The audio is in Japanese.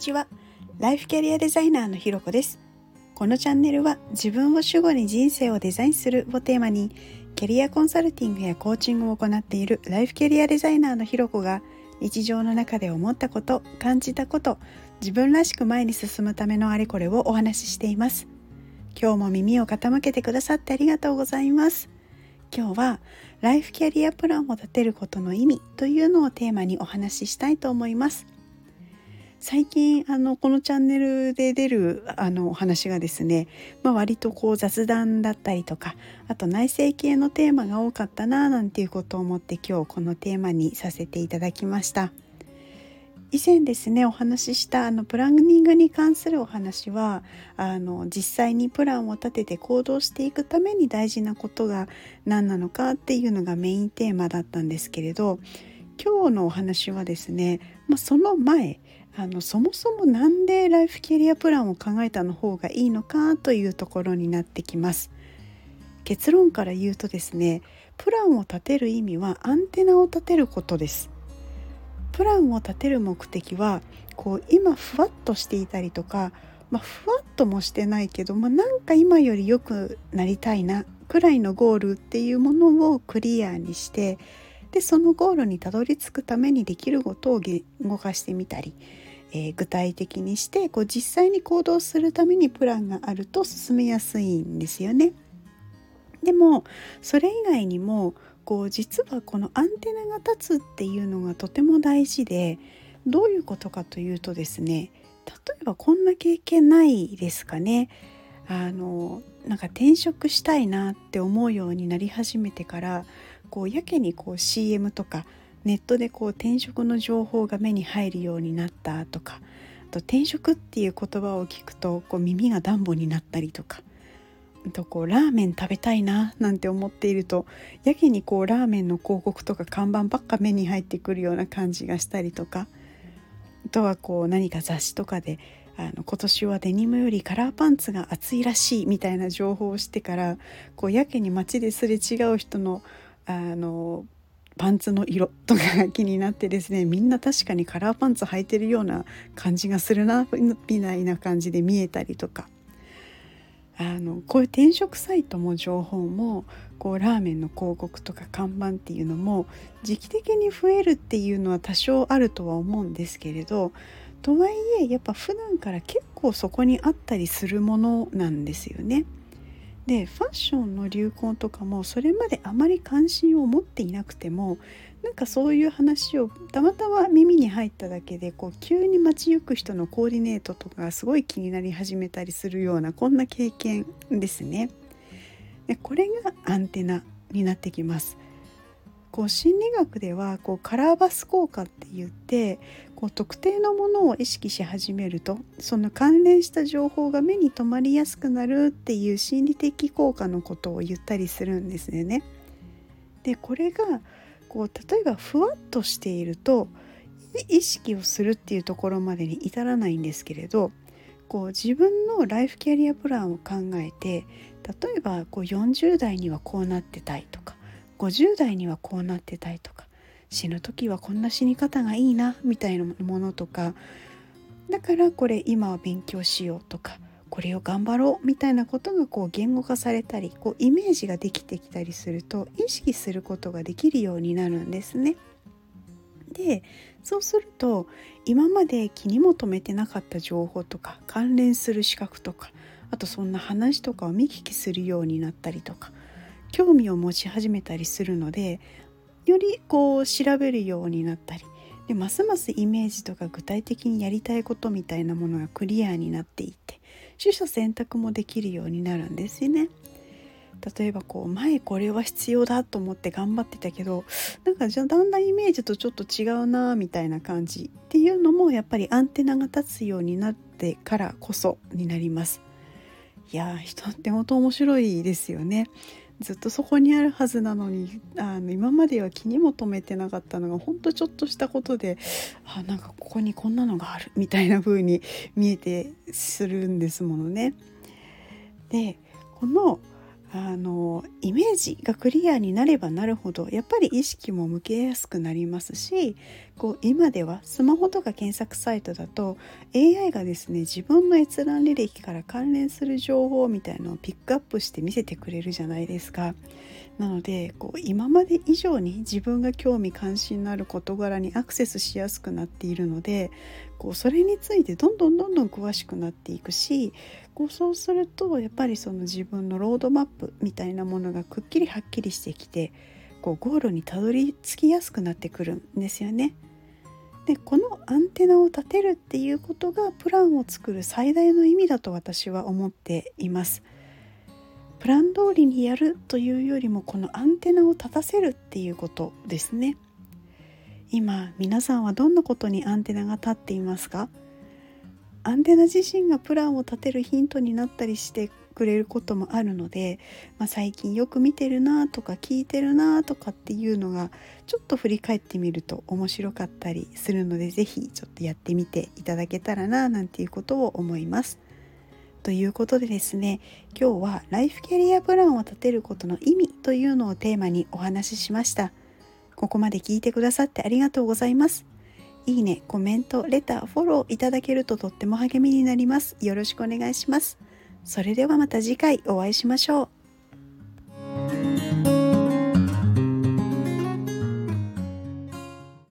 ちは。ライフキャリアデザイナーのひろこです。このチャンネルは自分を主語に人生をデザインするをテーマにキャリアコンサルティングやコーチングを行っているライフキャリアデザイナーのひろこが日常の中で思ったこと感じたこと自分らしく前に進むためのあれこれをお話ししています。今日も耳を傾けてくださってありがとうございます。今日はライフキャリアプランを立てることの意味というのをテーマにお話ししたいと思います。最近あのこのチャンネルで出るあのお話がですね、まあ、割とこう雑談だったりとかあと内政系のテーマが多かったななんていうことを思って今日このテーマにさせていただきました。以前ですねお話ししたあのプランニングに関するお話はあの実際にプランを立てて行動していくために大事なことが何なのかっていうのがメインテーマだったんですけれど今日のお話はですね、まあ、その前あのそもそも何でライフキャリアプランを考えたの方がいいのかというところになってきます。結論から言うとですねプランを立てる意味はアンテナを立てることです。プランを立てる目的はこう今ふわっとしていたりとか、まあ、ふわっともしてないけど、まあ、なんか今より良くなりたいなくらいのゴールっていうものをクリアにしてでそのゴールにたどり着くためにできることを言語化してみたり、えー、具体的にしてこう実際に行動するためにプランがあると進めやすいんですよね。でもそれ以外にもこう実はこのアンテナが立つっていうのがとても大事でどういうことかというとですね例えばこんな経験ないですかねあのなんか転職したいなって思うようになり始めてからこうやけにこう CM とかネットでこう転職の情報が目に入るようになったとかあと転職っていう言葉を聞くとこう耳がダンボになったりとかとこうラーメン食べたいななんて思っているとやけにこうラーメンの広告とか看板ばっか目に入ってくるような感じがしたりとかあとはこう何か雑誌とかであの今年はデニムよりカラーパンツが暑いらしいみたいな情報をしてからこうやけに街ですれ違う人のあのパンツの色とかが気になってですねみんな確かにカラーパンツ履いてるような感じがするなみたいな感じで見えたりとかあのこういう転職サイトも情報もこうラーメンの広告とか看板っていうのも時期的に増えるっていうのは多少あるとは思うんですけれどとはいえやっぱ普段から結構そこにあったりするものなんですよね。でファッションの流行とかもそれまであまり関心を持っていなくてもなんかそういう話をたまたま耳に入っただけでこう急に街行く人のコーディネートとかがすごい気になり始めたりするようなこんな経験ですね。でこれがアンテナになってきます。こう心理学ではこうカラーバス効果って言ってこう特定のものを意識し始めるとその関連した情報が目に留まりやすくなるっていう心理的効果のことを言ったりするんですよね。でこれがこう例えばふわっとしていると意識をするっていうところまでに至らないんですけれどこう自分のライフキャリアプランを考えて例えばこう40代にはこうなってたいとか50代にはこうなってたいとか死ぬ時はこんな死に方がいいなみたいなものとかだからこれ今は勉強しようとかこれを頑張ろうみたいなことがこう言語化されたりこうイメージができてきたりすると意識することができるようになるんですね。でそうすると今まで気にも留めてなかった情報とか関連する資格とかあとそんな話とかを見聞きするようになったりとか興味を持ち始めたりするのでよりこう調べるようになったりでますますイメージとか具体的にやりたいことみたいなものがクリアになっていって取捨選択もできるようになるんですよね。例えばこう前これは必要だと思って頑張ってたけどなんかじゃあだんだんイメージとちょっと違うなみたいな感じっていうのもやっぱりアンテナが立つようになってからこそになります。いや人って本当面白いですよね。ずっとそこにあるはずなのにあの今までは気にも留めてなかったのがほんとちょっとしたことであなんかここにこんなのがあるみたいな風に見えてするんですものね。でこのあのイメージがクリアになればなるほどやっぱり意識も向けやすくなりますしこう今ではスマホとか検索サイトだと AI がですね自分の閲覧履歴から関連する情報みたいのをピックアップして見せてくれるじゃないですか。なのでこう今まで以上に自分が興味関心のある事柄にアクセスしやすくなっているのでこうそれについてどんどんどんどん詳しくなっていくしこうそうするとやっぱりその自分のロードマップみたいなものがくっきりはっきりしてきてこうゴールにたどり着きやすくなってくるんですよね。でこのアンテナを立てるっていうことがプランを作る最大の意味だと私は思っています。プラン通りにやるというよりもこのアンテナを立たせるっていうことですね。今皆さんはどんなことにアンテナが立っていますか？アンテナ自身がプランを立てるヒントになったりしてくれることもあるので、まあ、最近よく見てるなとか聞いてるなとかっていうのがちょっと振り返ってみると面白かったりするので是非ちょっとやってみていただけたらななんていうことを思います。ということでですね今日はライフキャリアプランを立てることの意味というのをテーマにお話ししました。ここまで聞いてくださってありがとうございます。いいね、コメント、レター、フォローいただけるととっても励みになります。よろしくお願いします。それではまた次回お会いしましょう。